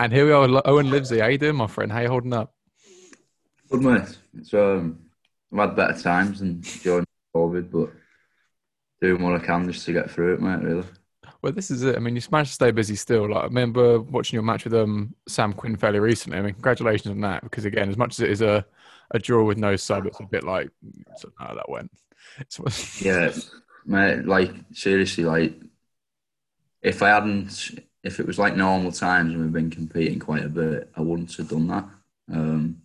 And here we are, Owen Livesey. How you doing, my friend? How you holding up? Good mate. It's um, I've had better times than during COVID, but doing what I can just to get through it, mate. Really. Well, this is it. I mean, you managed to stay busy still. Like, I remember watching your match with um Sam Quinn fairly recently. I mean, congratulations on that. Because again, as much as it is a, a draw with no sub, it's a bit like so how that went. yeah, mate. Like seriously, like if I hadn't, if it was like normal times and we've been competing quite a bit, I wouldn't have done that. Um,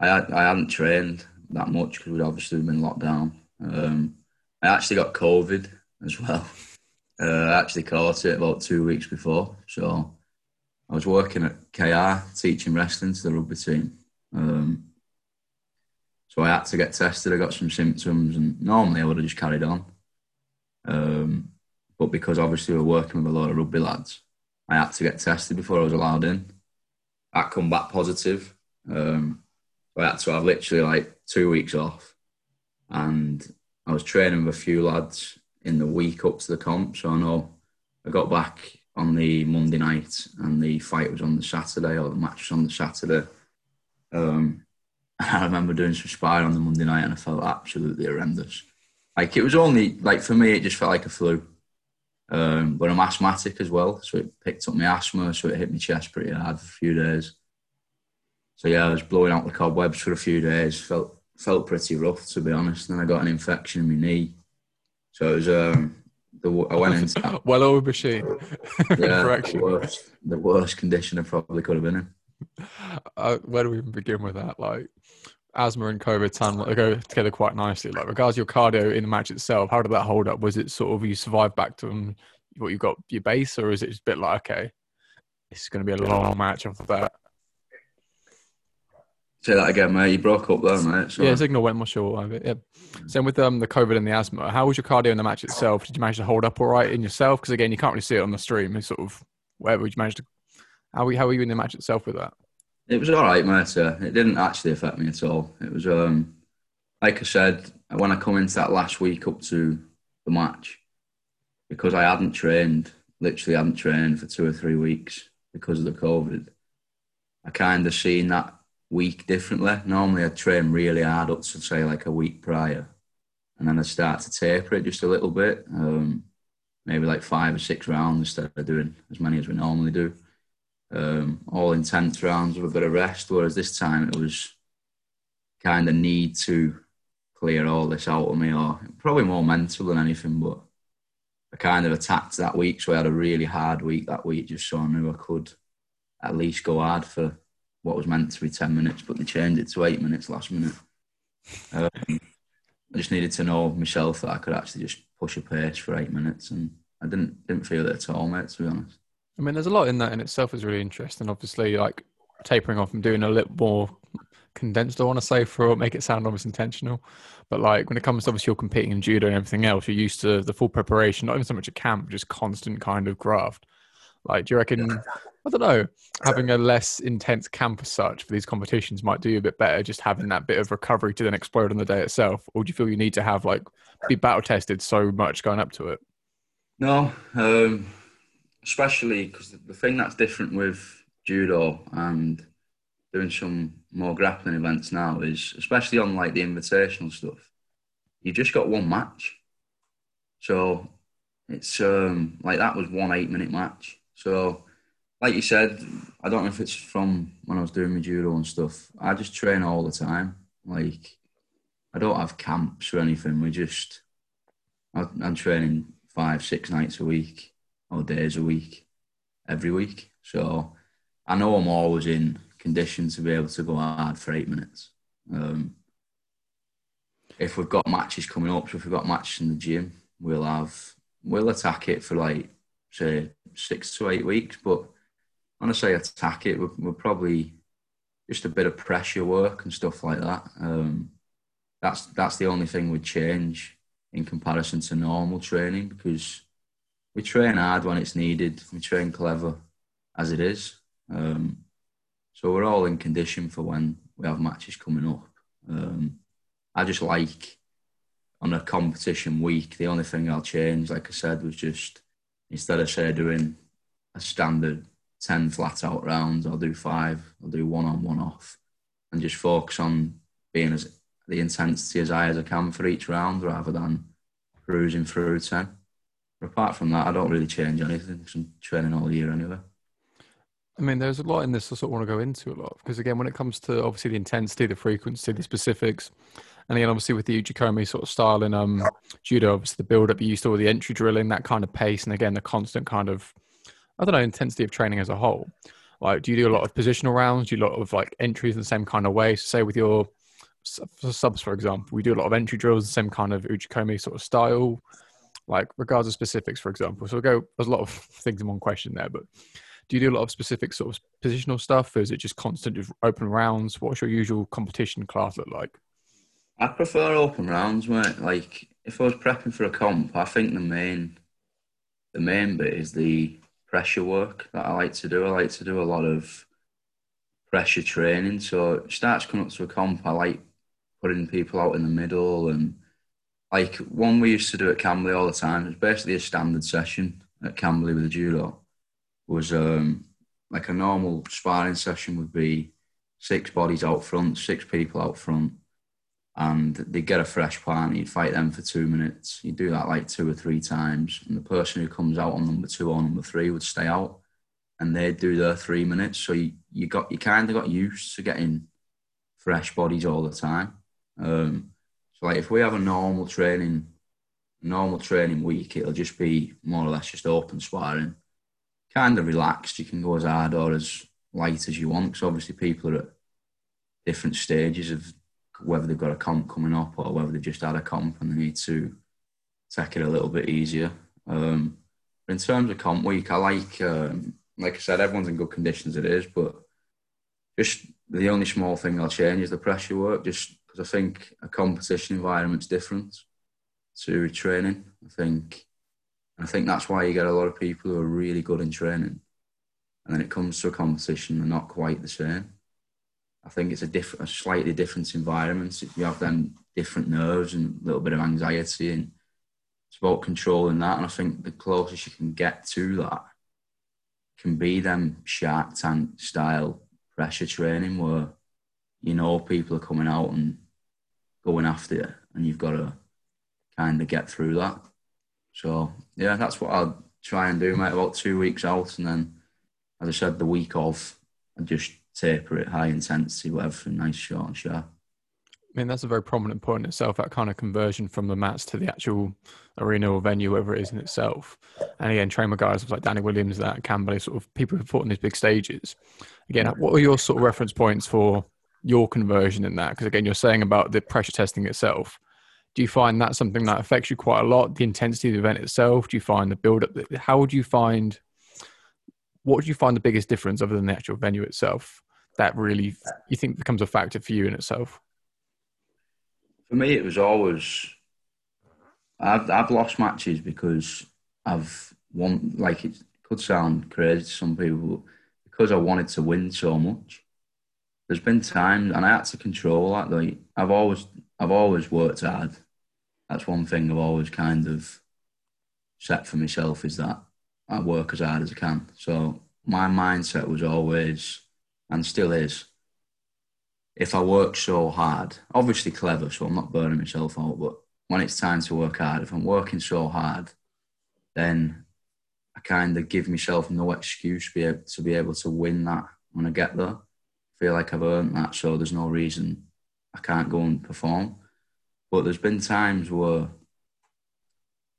I had, I hadn't trained that much because we'd obviously been locked down. Um, I actually got COVID as well. Uh, I actually caught it about two weeks before. So I was working at KR teaching wrestling to the rugby team. Um, so I had to get tested. I got some symptoms, and normally I would have just carried on. Um, but because obviously we we're working with a lot of rugby lads, I had to get tested before I was allowed in. I come back positive. Um, so I had to have literally like two weeks off. And I was training with a few lads in the week up to the comp. So I know I got back on the Monday night and the fight was on the Saturday or the match was on the Saturday. Um, I remember doing some sparring on the Monday night and I felt absolutely horrendous. Like it was only like for me, it just felt like a flu. Um, but I'm asthmatic as well, so it picked up my asthma, so it hit my chest pretty hard for a few days. So yeah, I was blowing out the cobwebs for a few days. Felt felt pretty rough to be honest. And then I got an infection in my knee, so it was um, the, I went into well over machine. yeah, the worst, the worst condition I probably could have been in. Uh, where do we even begin with that? Like asthma and COVID sound like, go together quite nicely. Like regards your cardio in the match itself, how did that hold up? Was it sort of you survived back to um, what you got your base, or is it just a bit like okay, it's going to be a long match after that? Say that again, mate. You broke up there, mate. Sorry. Yeah, signal went more short of it. Yeah. Same with um, the COVID and the asthma. How was your cardio in the match itself? Did you manage to hold up all right in yourself? Because again, you can't really see it on the stream. It's sort of where would you manage to? How how were you in the match itself with that? It was all right. Uh, it didn't actually affect me at all. It was um, like I said when I come into that last week up to the match, because I hadn't trained, literally hadn't trained for two or three weeks because of the COVID. I kind of seen that week differently. Normally, I'd train really hard up to say like a week prior, and then I'd start to taper it just a little bit, um, maybe like five or six rounds instead of doing as many as we normally do. Um, all intense rounds with a bit of rest, whereas this time it was kind of need to clear all this out of me, or probably more mental than anything. But I kind of attacked that week, so I had a really hard week that week, just so I knew I could at least go hard for what was meant to be 10 minutes, but they changed it to eight minutes last minute. Um, I just needed to know myself that I could actually just push a pace for eight minutes, and I didn't didn't feel it at all, mate. To be honest. I mean, there's a lot in that in itself is really interesting. Obviously, like tapering off and doing a little more condensed. I want to say for make it sound almost intentional, but like when it comes to obviously you're competing in judo and everything else, you're used to the full preparation, not even so much a camp, just constant kind of graft. Like, do you reckon I don't know. Having a less intense camp as such for these competitions might do you a bit better. Just having that bit of recovery to then explode on the day itself, or do you feel you need to have like be battle tested so much going up to it? No, um, especially because the thing that's different with judo and doing some more grappling events now is, especially on like the invitational stuff, you just got one match. So it's um, like that was one eight minute match. So like you said, I don't know if it's from when I was doing my judo and stuff. I just train all the time. Like, I don't have camps or anything. We just, I'm training five, six nights a week or days a week, every week. So I know I'm always in condition to be able to go hard for eight minutes. Um, if we've got matches coming up, so if we've got matches in the gym, we'll have, we'll attack it for like, say, six to eight weeks. But when I say attack it, we're, we're, probably just a bit of pressure work and stuff like that. Um, that's that's the only thing we'd change in comparison to normal training because we train hard when it's needed. We train clever as it is. Um, so we're all in condition for when we have matches coming up. Um, I just like on a competition week, the only thing I'll change, like I said, was just instead of say doing a standard 10 flat out rounds, I'll do five, I'll do one on, one off, and just focus on being as the intensity as high as I can for each round rather than cruising through 10 apart from that, I don't really change anything. I'm training all year anyway. I mean, there's a lot in this I sort of want to go into a lot because again, when it comes to obviously the intensity, the frequency, the specifics, and again, obviously with the Uchikomi sort of style in um, judo, obviously the build up, you used to all the entry drilling, that kind of pace, and again, the constant kind of, I don't know, intensity of training as a whole. Like, do you do a lot of positional rounds? Do you do a lot of like entries in the same kind of way? So say with your subs, for example, we do a lot of entry drills, the same kind of Uchikomi sort of style, like regards of specifics, for example. So we'll go, there's a lot of things in one question there, but do you do a lot of specific sort of positional stuff? Or is it just constant open rounds? What's your usual competition class look like? I prefer open rounds, mate. Like if I was prepping for a comp, I think the main the main bit is the pressure work that I like to do. I like to do a lot of pressure training. So starts coming up to a comp, I like putting people out in the middle and like one we used to do at Camberley all the time. It was basically a standard session at Camberley with the judo was um, like a normal sparring session would be six bodies out front, six people out front, and they'd get a fresh partner. You'd fight them for two minutes. You do that like two or three times, and the person who comes out on number two or number three would stay out, and they'd do their three minutes. So you, you got you kind of got used to getting fresh bodies all the time. Um, so like if we have a normal training, normal training week, it'll just be more or less just open sparring kind of relaxed. You can go as hard or as light as you want because obviously people are at different stages of whether they've got a comp coming up or whether they've just had a comp and they need to take it a little bit easier. Um, in terms of comp week, I like, um, like I said, everyone's in good conditions. It is, but just the only small thing I'll change is the pressure work, just because I think a competition environment's different to training. I think I think that's why you get a lot of people who are really good in training, and then it comes to a competition, they're not quite the same. I think it's a different, a slightly different environment. You have then different nerves and a little bit of anxiety, and it's about controlling that. And I think the closest you can get to that can be them Shark Tank style pressure training, where you know people are coming out and going after you, and you've got to kind of get through that. So yeah, that's what I'll try and do, mate. About two weeks out, and then, as I said, the week off, and just taper it high intensity, whatever, nice short and sharp. I mean, that's a very prominent point in itself. That kind of conversion from the mats to the actual arena or venue, wherever it is in itself. And again, train with guys like Danny Williams, that Camberley, sort of people who fought in these big stages. Again, what are your sort of reference points for your conversion in that? Because again, you're saying about the pressure testing itself do you find that something that affects you quite a lot? The intensity of the event itself? Do you find the build up? How would you find? What would you find the biggest difference other than the actual venue itself that really you think becomes a factor for you in itself? For me, it was always I've I've lost matches because I've won. Like it could sound crazy to some people because I wanted to win so much. There's been times, and I had to control that. Like I've always I've always worked hard that's one thing I've always kind of set for myself is that I work as hard as I can. So my mindset was always, and still is, if I work so hard, obviously clever, so I'm not burning myself out, but when it's time to work hard, if I'm working so hard, then I kind of give myself no excuse to be able to, be able to win that when I get there. Feel like I've earned that, so there's no reason I can't go and perform. But there's been times where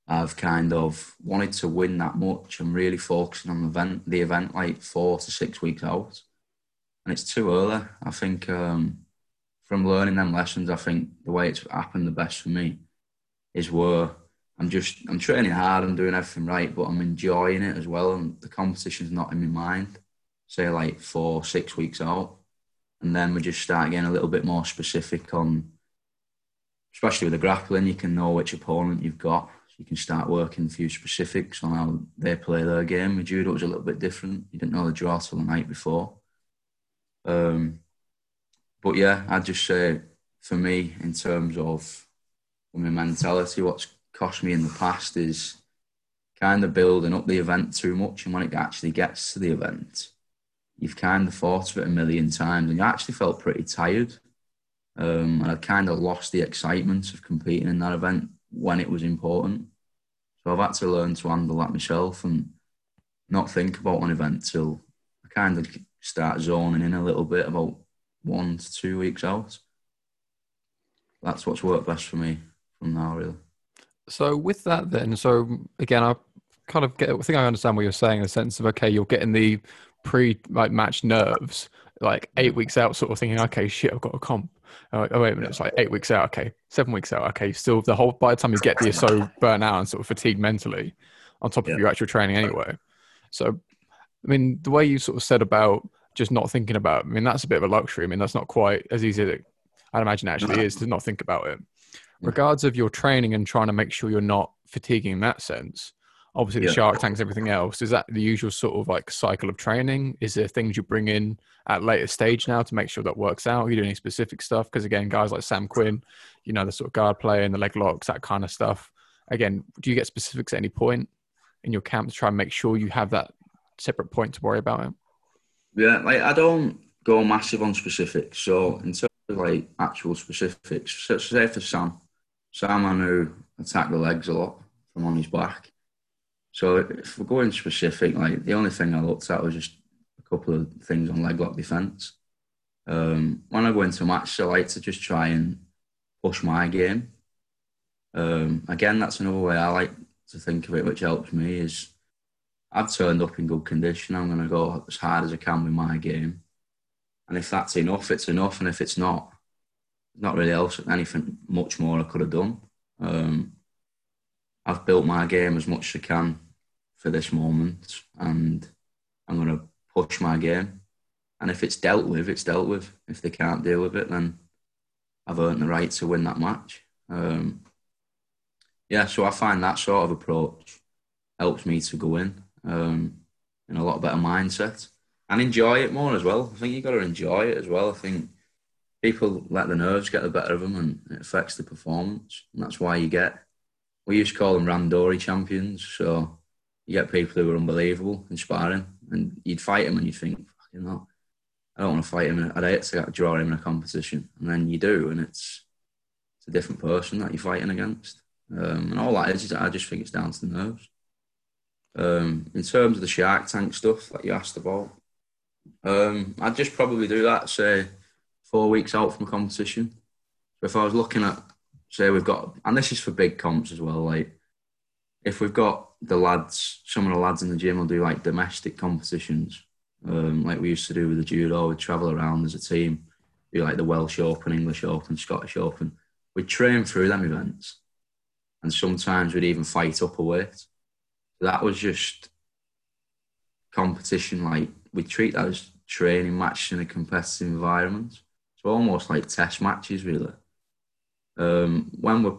I've kind of wanted to win that much and really focusing on the event, the event like four to six weeks out. And it's too early. I think um, from learning them lessons, I think the way it's happened the best for me is where I'm just I'm training hard, I'm doing everything right, but I'm enjoying it as well. And the competition's not in my mind. Say like four, six weeks out. And then we just start getting a little bit more specific on especially with the grappling, you can know which opponent you've got. You can start working a few specifics on how they play their game. With judo, it was a little bit different. You didn't know the draw till the night before. Um, but yeah, I'd just say for me, in terms of my mentality, what's cost me in the past is kind of building up the event too much, and when it actually gets to the event, you've kind of thought of it a million times, and you actually felt pretty tired. Um, and I kind of lost the excitement of competing in that event when it was important. So I've had to learn to handle that myself and not think about an event till I kind of start zoning in a little bit about one to two weeks out. That's what's worked best for me from now, really. So with that, then, so again, I kind of get. I think I understand what you're saying in the sense of okay, you're getting the pre like match nerves like eight mm. weeks out, sort of thinking, okay, shit, I've got a comp. Oh, oh wait a minute, it's like eight weeks out. Okay, seven weeks out. Okay, still the whole by the time you get there, you're so burnt out and sort of fatigued mentally, on top of Yeah. your actual training anyway. So, I mean, the way you sort of said about just not thinking about, it, I mean, that's a bit of a luxury. I mean, that's not quite as easy as it, I'd imagine it actually is to not think about it. Regards of your training and trying to make sure you're not fatiguing in that sense. Obviously, the Yeah. shark tanks, everything else. Is that the usual sort of like cycle of training? Is there things you bring in at later stage now to make sure that works out? Are you doing any specific stuff? Because again, guys like Sam Quinn, you know, the sort of guard play and the leg locks, that kind of stuff. Again, do you get specifics at any point in your camp to try and make sure you have that separate point to worry about it? Yeah, like I don't go massive on specifics. So in terms of like actual specifics, so say for Sam, Sam I knew attack the legs a lot from on his back. So if we're going specific, like the only thing I looked at was just a couple of things on leg lock defense. Um, when I go into a match, I like to just try and push my game. Um, again, that's another way I like to think of it, which helps me is I've turned up in good condition. I'm going to go as hard as I can with my game. And if that's enough, it's enough. And if it's not, not really else anything much more I could have done. Um, I've built my game as much as I can for this moment, and I'm going to push my game. And if it's dealt with, it's dealt with. If they can't deal with it, then I've earned the right to win that match. Um, yeah, so I find that sort of approach helps me to go in um, in a lot better mindset and enjoy it more as well. I think you've got to enjoy it as well. I think people let the nerves get the better of them and it affects the performance. And that's why you get, we used to call them Randori champions. So you get people who are unbelievable, inspiring, and you'd fight them and you'd think, you know, I don't want to fight him. I'd hate to draw him in a competition. And then you do, and it's, it's a different person that you're fighting against. Um, and all that is, I just think it's down to the nerves. Um, in terms of the Shark Tank stuff that you asked about, um, I'd just probably do that, say, four weeks out from a competition. So if I was looking at, say, we've got, and this is for big comps as well, like, if we've got the lads, some of the lads in the gym will do like domestic competitions, um, like we used to do with the judo, we'd travel around as a team, do like the Welsh Open, English Open, Scottish Open. We'd train through them events, and sometimes we'd even fight up a weight that was just competition. Like we treat that as training matches in a competitive environment. So almost like test matches, really. Um, when we're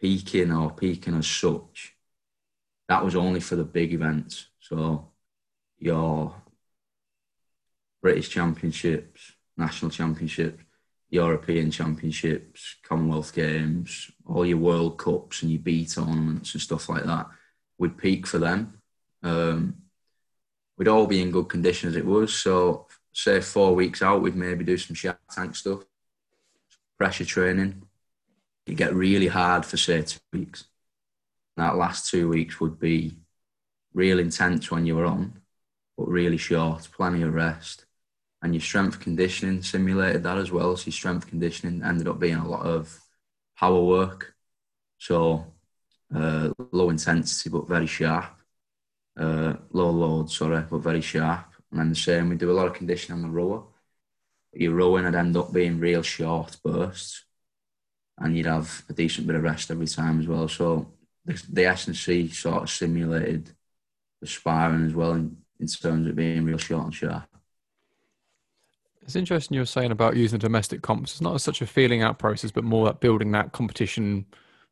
peaking or peaking as such, that was only for the big events. So your British Championships, National Championships, European Championships, Commonwealth Games, all your World Cups and your B tournaments and stuff like that we'd peak for them. Um, we'd all be in good condition as it was. So, say four weeks out, we'd maybe do some Shark Tank stuff, pressure training. You get really hard for say two weeks. That last two weeks would be real intense when you were on, but really short, plenty of rest. And your strength conditioning simulated that as well. So your strength conditioning ended up being a lot of power work. So uh, low intensity but very sharp. Uh, low load, sorry, but very sharp. And then the same, we do a lot of conditioning on the rower. Your rowing would end up being real short bursts, and you'd have a decent bit of rest every time as well. So the, the S&C sort of simulated the sparring as well in, in terms of being real short and sharp. It's interesting you were saying about using domestic comps. It's not such a feeling out process, but more that building that competition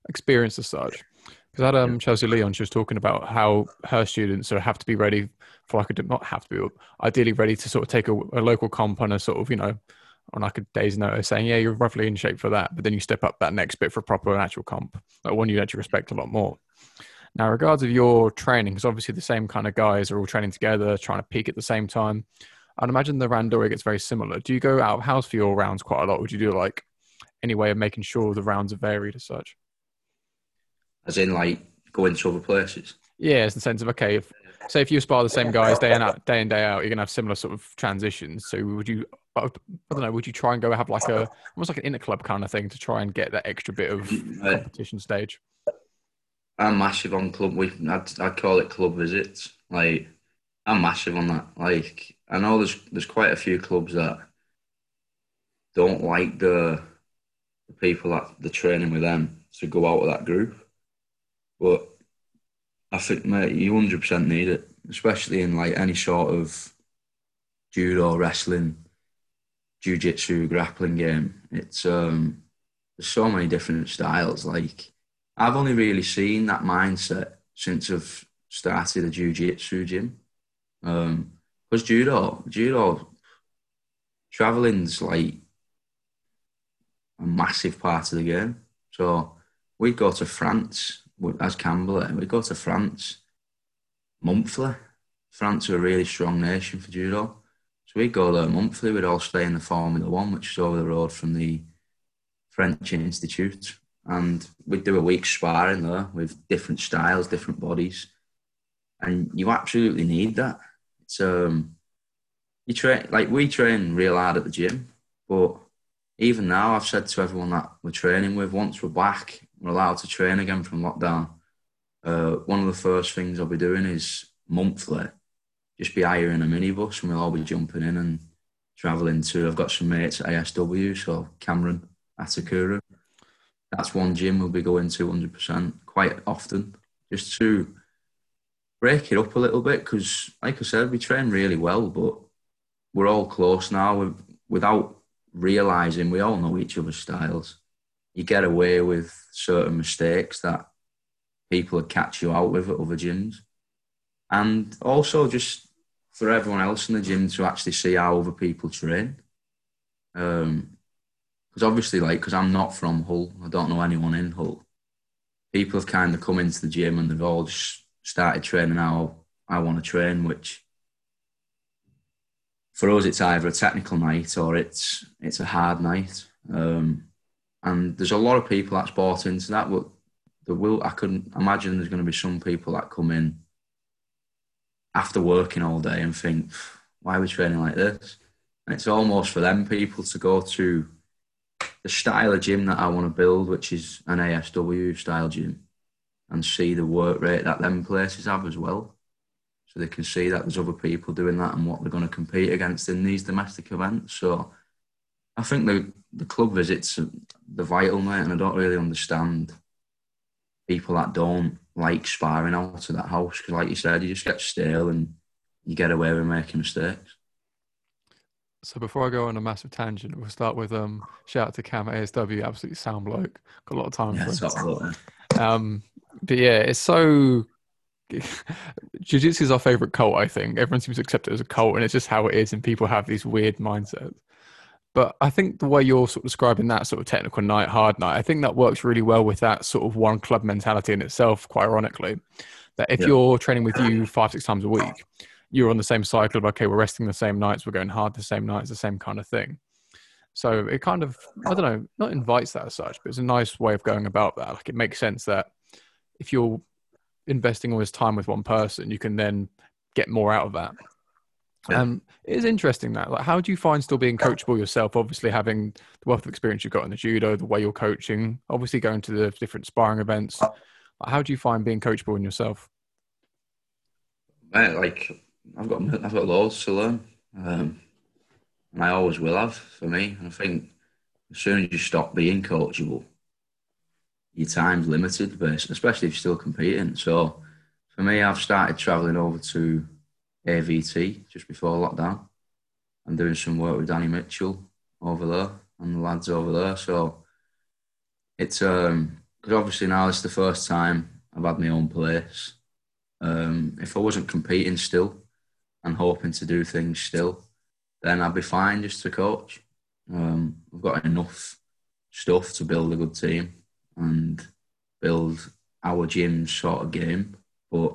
experience as such. Because I had um, Chelsea Leon, she was talking about how her students sort of have to be ready for like a not have to be, ideally ready to sort of take a, a local comp on a sort of you know on like a day's notice, saying yeah you're roughly in shape for that, but then you step up that next bit for a proper actual comp, like one you actually respect a lot more. Now, regards of your training, because obviously the same kind of guys are all training together, trying to peak at the same time. I'd imagine the randori gets very similar. Do you go out of house for your rounds quite a lot? Would you do like any way of making sure the rounds are varied as such? As in, like going to other places. Yeah, it's the sense of okay, if say if you spar the same guys day in out, day in day out, you're gonna have similar sort of transitions. So would you? I don't know. Would you try and go have like a almost like an inner club kind of thing to try and get that extra bit of competition stage? I'm massive on club. We I'd, I'd call it club visits. Like I'm massive on that. Like I know there's there's quite a few clubs that don't like the, the people that the training with them to go out of that group, but I think mate, you hundred percent need it, especially in like any sort of judo, wrestling, jiu-jitsu, grappling game. It's um, there's so many different styles. Like I've only really seen that mindset since I've started a jiu-jitsu gym. Um, because judo, judo, traveling's like a massive part of the game. So we'd go to France as Camberley, we'd go to France monthly. France are a really strong nation for judo. We'd go there monthly. We'd all stay in the Formula One, which is over the road from the French Institute. And we'd do a week sparring there with different styles, different bodies. And you absolutely need that. It's um, you train like we train real hard at the gym, but even now I've said to everyone that we're training with, once we're back, we're allowed to train again from lockdown. Uh, one of the first things I'll be doing is monthly, just be hiring a minibus and we'll all be jumping in and travelling to. I've got some mates at ASW, so Cameron, Atakura. That's one gym we'll be going to 100% quite often, just to break it up a little bit because, like I said, we train really well, but we're all close now. We've, without realizing, we all know each other's styles. You get away with certain mistakes that people would catch you out with at other gyms, and also just for everyone else in the gym to actually see how other people train. Um, because obviously, like, because I'm not from Hull, I don't know anyone in Hull. People have kind of come into the gym and they've all just started training how I want to train, which for us it's either a technical night or it's it's a hard night. Um, and there's a lot of people that's bought into that, but there will I can imagine there's going to be some people that come in after working all day and think, why are we training like this? And it's almost for them people to go to the style of gym that I want to build, which is an ASW style gym and see the work rate that them places have as well. So they can see that there's other people doing that and what they're going to compete against in these domestic events. So I think the, the club visits the vital, mate, and I don't really understand people that don't like sparring out of that house because, like you said, you just get stale and you get away with making mistakes. So before I go on a massive tangent, we'll start with um shout out to Cam at ASW, absolutely sound bloke. Got a lot of time yeah, for it. Um, but yeah, it's so. Jiu-Jitsu is our favorite cult. I think everyone seems to accept it as a cult, and it's just how it is, and people have these weird mindsets. But I think the way you're sort of describing that sort of technical night, hard night, I think that works really well with that sort of one club mentality in itself. Quite ironically, that if yeah. you're training with you five six times a week, you're on the same cycle of okay, we're resting the same nights, we're going hard the same nights, the same kind of thing. So it kind of, I don't know, not invites that as such, but it's a nice way of going about that. Like it makes sense that if you're investing all this time with one person, you can then get more out of that. Um, it is interesting that. Like, how do you find still being coachable yourself? Obviously, having the wealth of experience you've got in the judo, the way you're coaching, obviously going to the different sparring events. How do you find being coachable in yourself? like I've got I've got loads to learn. Um, and I always will have for me. I think as soon as you stop being coachable, your time's limited, especially if you're still competing. So for me, I've started travelling over to AVT just before lockdown. I'm doing some work with Danny Mitchell over there and the lads over there. So it's um because obviously now it's the first time I've had my own place. Um, if I wasn't competing still and hoping to do things still, then I'd be fine just to coach. Um, I've got enough stuff to build a good team and build our gym sort of game. But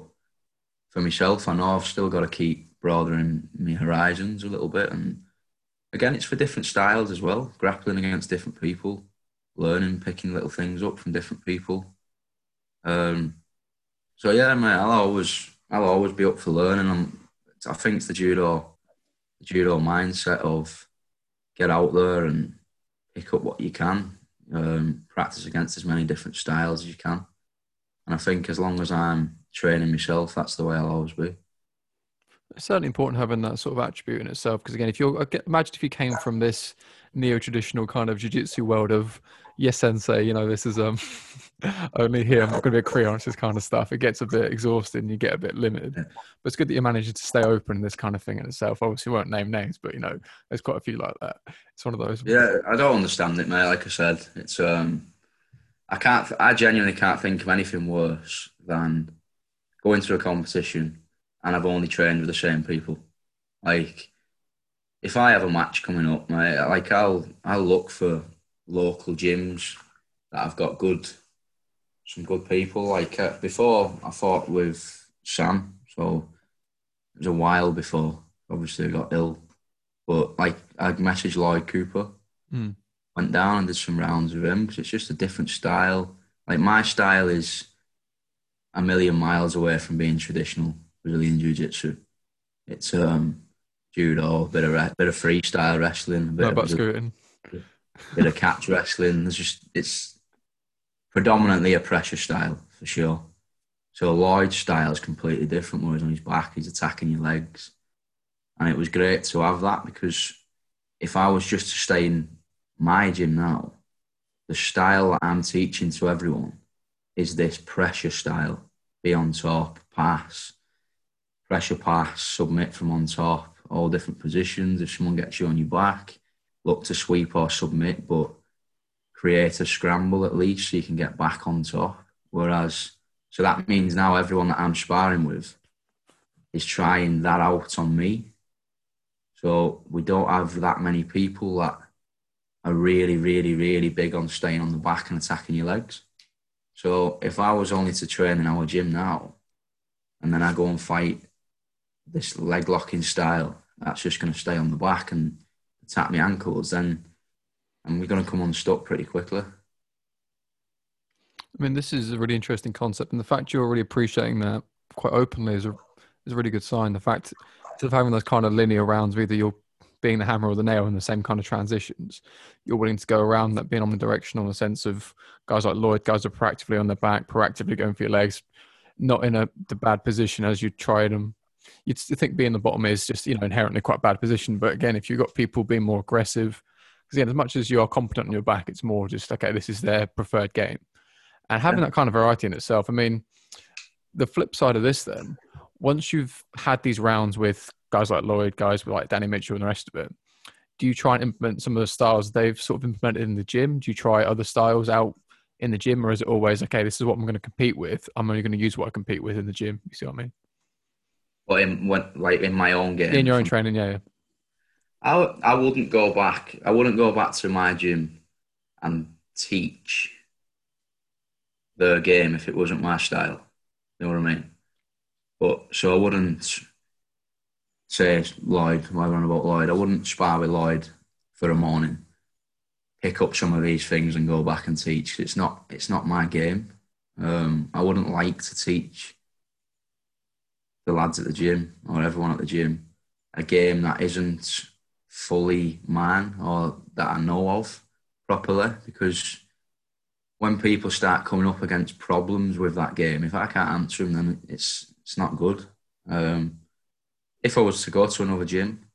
for myself, I know I've still got to keep broadening my horizons a little bit. And again, it's for different styles as well, grappling against different people, learning, picking little things up from different people. Um, so yeah, mate, I'll always, I'll always be up for learning. I'm, I think it's the judo, the judo mindset of get out there and pick up what you can, um, practice against as many different styles as you can. And I think as long as I'm training myself, that's the way I'll always be. It's certainly important having that sort of attribute in itself. Because again, if you're imagine if you came from this neo-traditional kind of jiu-jitsu world of yes sensei you know this is um only here i'm not going to be a creon this kind of stuff. It gets a bit exhausting you get a bit limited. But it's good that you're managing to stay open in this kind of thing in itself. Obviously won't name names but you know there's quite a few like that. It's one of those. Yeah i don't understand it mate like i said. It's um i can't i genuinely can't think of anything worse than going to a competition and i've only trained with the same people like if I have a match coming up, mate, like I'll I'll look for local gyms that I've got good some good people. Like uh, before, I fought with Sam, so it was a while before. Obviously, I got ill, but like I messaged Lloyd Cooper, mm. went down and did some rounds with him because it's just a different style. Like my style is a million miles away from being traditional Brazilian Jiu Jitsu. It's um judo, a bit of re- bit of freestyle wrestling, a bit, no, of, scooting. bit of catch wrestling. There's just it's predominantly a pressure style for sure. So Lloyd's style is completely different. Whereas on his back, he's attacking your legs, and it was great to have that because if I was just to stay in my gym now, the style that I'm teaching to everyone is this pressure style: be on top, pass, pressure pass, submit from on top all different positions. If someone gets you on your back, look to sweep or submit, but create a scramble at least so you can get back on top. Whereas, so that means now everyone that I'm sparring with is trying that out on me. So we don't have that many people that are really, really, really big on staying on the back and attacking your legs. So if I was only to train in our gym now, and then I go and fight this leg locking style, that's just going to stay on the back and tap my ankles, then and we're going to come unstuck pretty quickly. I mean, this is a really interesting concept, and the fact you're already appreciating that quite openly is a is a really good sign. The fact of having those kind of linear rounds, either you're being the hammer or the nail in the same kind of transitions, you're willing to go around that being omnidirectional in the sense of guys like Lloyd, guys are proactively on their back, proactively going for your legs, not in a the bad position as you try them you'd think being the bottom is just you know inherently quite a bad position. But again, if you've got people being more aggressive, because again, as much as you are competent on your back, it's more just okay. This is their preferred game, and having that kind of variety in itself. I mean, the flip side of this, then, once you've had these rounds with guys like Lloyd, guys like Danny Mitchell, and the rest of it, do you try and implement some of the styles they've sort of implemented in the gym? Do you try other styles out in the gym, or is it always okay? This is what I'm going to compete with. I'm only going to use what I compete with in the gym. You see what I mean? but in like in my own game, in your own training, yeah, yeah. I I wouldn't go back. I wouldn't go back to my gym and teach the game if it wasn't my style. You know what I mean? But so I wouldn't say Lloyd. Why on about Lloyd? I wouldn't spar with Lloyd for a morning. Pick up some of these things and go back and teach. It's not. It's not my game. Um, I wouldn't like to teach the lads at the gym or everyone at the gym a game that isn't fully mine or that I know of properly because when people start coming up against problems with that game, if I can't answer them, then it's it's not good. Um, if I was to go to another gym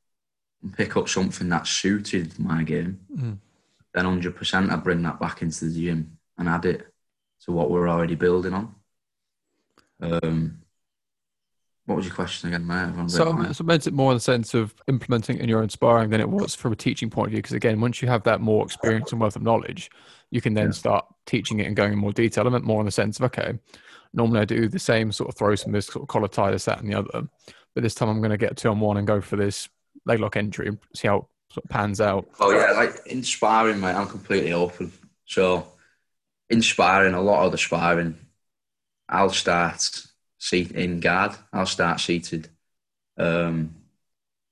and pick up something that suited my game, mm. then hundred percent I'd bring that back into the gym and add it to what we're already building on. Um, what was your question again, Matt? So, so meant it more in the sense of implementing in your own sparring than it was from a teaching point of view. Because again, once you have that more experience and wealth of knowledge, you can then yeah. start teaching it and going in more detail. I meant more in the sense of okay, normally I do the same sort of throws from this sort of collar tie, this, that, and the other, but this time I'm going to get two on one and go for this leg lock entry and see how it sort of pans out. Oh yeah, like inspiring, mate, I'm completely open. So inspiring a lot of the sparring I'll start seat in guard. I'll start seated. Um,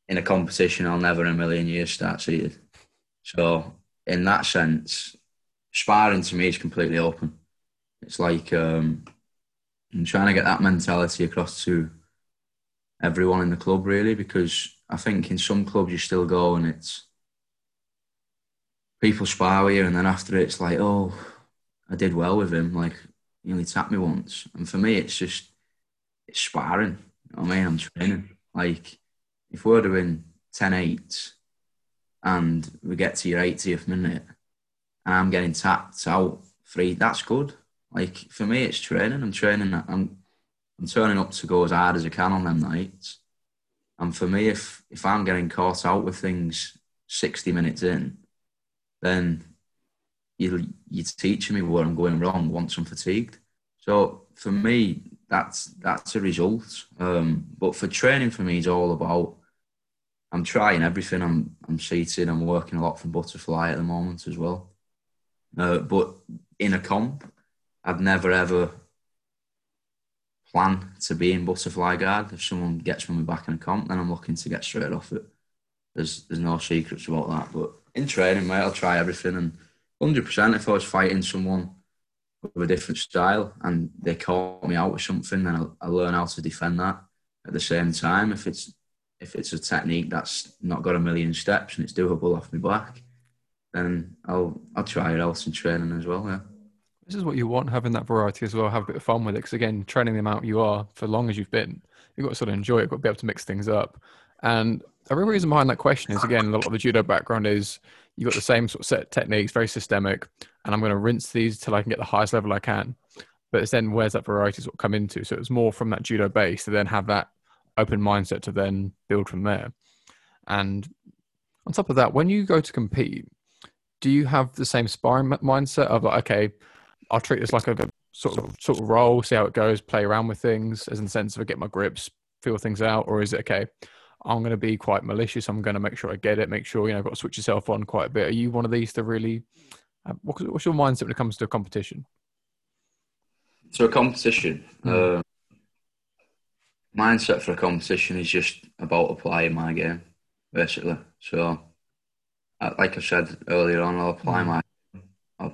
in a competition, I'll never in a million years start seated. So in that sense, sparring to me is completely open. It's like um, I'm trying to get that mentality across to everyone in the club, really, because I think in some clubs you still go and it's people spar with you, and then after it's like, oh, I did well with him. Like he only tapped me once, and for me, it's just it's sparring. You know I mean, I'm training. Like if we're doing 10 8 and we get to your 80th minute and I'm getting tapped out three, that's good. Like for me, it's training. I'm training. I'm I'm turning up to go as hard as I can on them nights. And for me, if if I'm getting caught out with things 60 minutes in, then you you're teaching me where I'm going wrong once I'm fatigued. So for me, that's that's a result. Um, but for training, for me, it's all about. I'm trying everything. I'm I'm seated. I'm working a lot from butterfly at the moment as well. Uh, but in a comp, I've never ever plan to be in butterfly guard. If someone gets me back in a comp, then I'm looking to get straight off it. There's there's no secrets about that. But in training, mate, I'll try everything. And 100%, if I was fighting someone with a different style and they caught me out with something, then I'll, I'll learn how to defend that. At the same time, if it's if it's a technique that's not got a million steps and it's doable off my back, then I'll I'll try it else in training as well. Yeah. This is what you want, having that variety as well. Have a bit of fun with it, because again, training the amount you are for long as you've been, you've got to sort of enjoy it. Got to be able to mix things up. And a real reason behind that question is again, a lot of the judo background is you've got the same sort of set techniques, very systemic, and I'm going to rinse these till I can get the highest level I can. But it's then where's that variety sort of come into? So it's more from that judo base to then have that open mindset to then build from there. And on top of that, when you go to compete, do you have the same sparring mindset of like, okay, I'll treat this like a sort of sort of role, see how it goes, play around with things, as in the sense of I get my grips, feel things out, or is it okay? I'm going to be quite malicious. I'm going to make sure I get it. Make sure you know, I've got to switch yourself on quite a bit. Are you one of these to really? Uh, what's your mindset when it comes to a competition? So a competition, mm. uh, mindset for a competition is just about applying my game, basically. So, uh, like I said earlier on, I'll apply mm. my,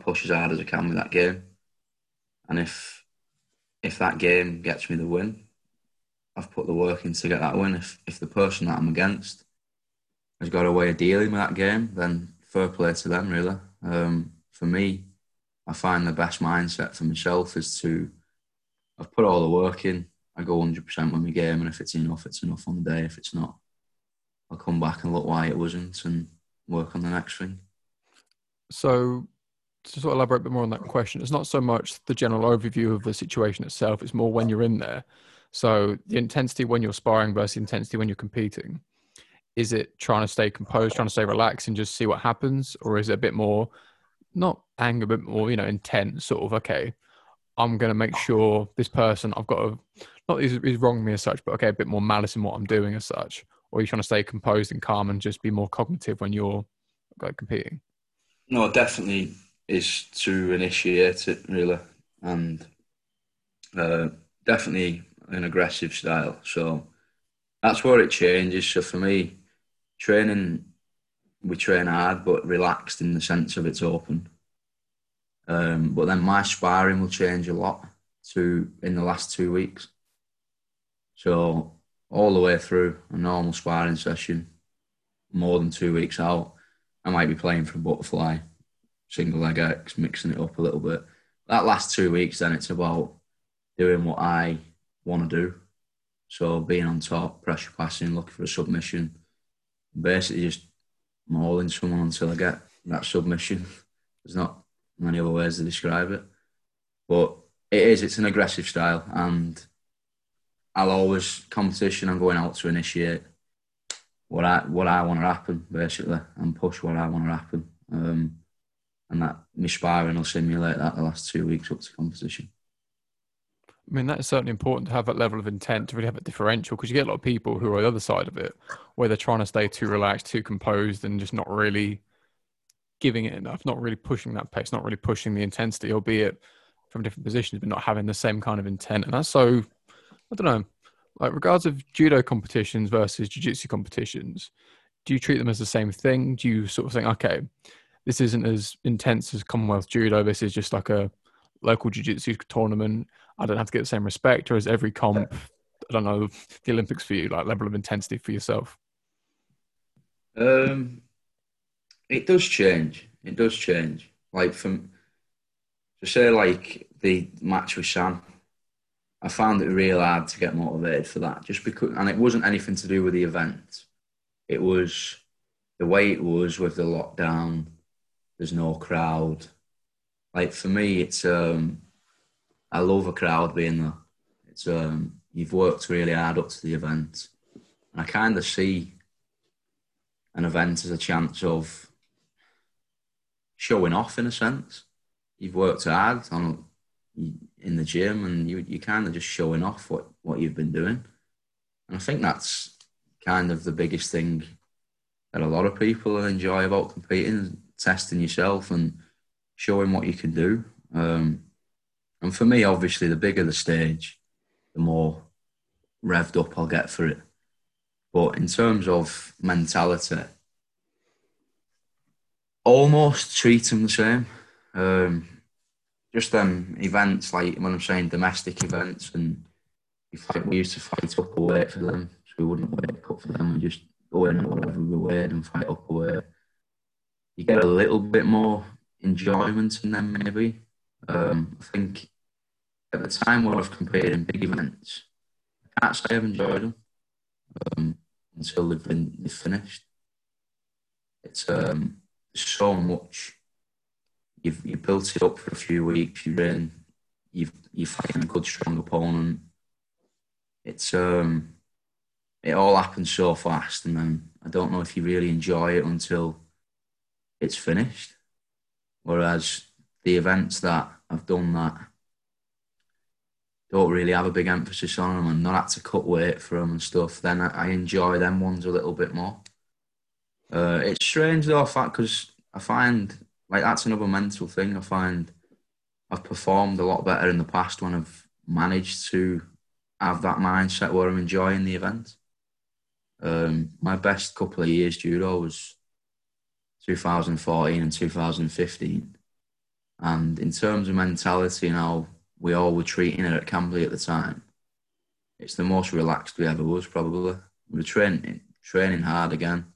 push as hard as I can with that game, and if if that game gets me the win, I've put the work in to get that win. If if the person that I'm against has got a way of dealing with that game, then fair play to them. Really, um, for me, I find the best mindset for myself is to I've put all the work in. I go 100% with my game, and if it's enough, it's enough on the day. If it's not, I'll come back and look why it wasn't and work on the next thing. So, to sort of elaborate a bit more on that question, it's not so much the general overview of the situation itself, it's more when you're in there. So the intensity when you're sparring versus intensity when you're competing, is it trying to stay composed, trying to stay relaxed and just see what happens? Or is it a bit more, not anger, but more, you know, intense sort of, okay, I'm going to make sure this person, I've got to, not he's, he's me as such, but okay, a bit more malice in what I'm doing as such. Or are you trying to stay composed and calm and just be more cognitive when you're like, competing? No, definitely is to initiate it really. And uh, definitely an aggressive style. So that's where it changes. So for me, training, we train hard but relaxed in the sense of it's open. Um, but then my sparring will change a lot to in the last two weeks. So all the way through a normal sparring session, more than two weeks out, I might be playing for a butterfly, single leg X, mixing it up a little bit. That last two weeks, then it's about doing what I want to do. So being on top, pressure passing, looking for a submission, basically just mauling someone until I get that submission. There's not many other ways to describe it, but it is. It's an aggressive style, and I'll always competition. I'm going out to initiate what I what I want to happen, basically, and push what I want to happen. Um, and that my sparring will simulate that the last two weeks up to competition. I mean, that is certainly important to have that level of intent to really have a differential because you get a lot of people who are the other side of it, where they're trying to stay too relaxed, too composed, and just not really giving it enough, not really pushing that pace, not really pushing the intensity, albeit from different positions, but not having the same kind of intent. And that's so, I don't know, like regards of judo competitions versus jiu-jitsu competitions, do you treat them as the same thing? Do you sort of think, okay, this isn't as intense as Commonwealth judo. This is just like a local jiu-jitsu tournament. I don't have to get the same respect, or is every comp, I don't know, the Olympics for you, like level of intensity for yourself? Um, it does change. It does change. Like from to say, like the match with Sam, I found it real hard to get motivated for that. Just because, and it wasn't anything to do with the event. It was the way it was with the lockdown. There's no crowd. Like for me, it's um, I love a crowd being there. It's um, you've worked really hard up to the event, and I kind of see an event as a chance of showing off in a sense. You've worked hard on in the gym, and you you kind of just showing off what what you've been doing, and I think that's kind of the biggest thing that a lot of people enjoy about competing, testing yourself and showing what you can do. Um, and for me, obviously, the bigger the stage, the more revved up I'll get for it. But in terms of mentality, almost treat them the same. Um, just um, events like when I'm saying domestic events, and we, fight, we used to fight up a weight for them, so we wouldn't wait up for them. We just go in and whatever we weighed and fight up a weight. You get a little bit more enjoyment in them, maybe. Um, I think at the time when I've competed in big events, I can't say I've enjoyed them um, until they've been they've finished. It's um, so much. You've you built it up for a few weeks. You're in. You've you're fighting a good, strong opponent. It's um, it all happens so fast, and then I don't know if you really enjoy it until it's finished. Whereas the events that I've done that don't really have a big emphasis on them and not had to cut weight for them and stuff, then I, enjoy them ones a little bit more. Uh, it's strange though, because I find like that's another mental thing. I find I've performed a lot better in the past when I've managed to have that mindset where I'm enjoying the event. Um, my best couple of years judo was 2014 and 2015. And in terms of mentality and how we all were treating it at Camberley at the time, it's the most relaxed we ever was, probably. We were training, training hard again.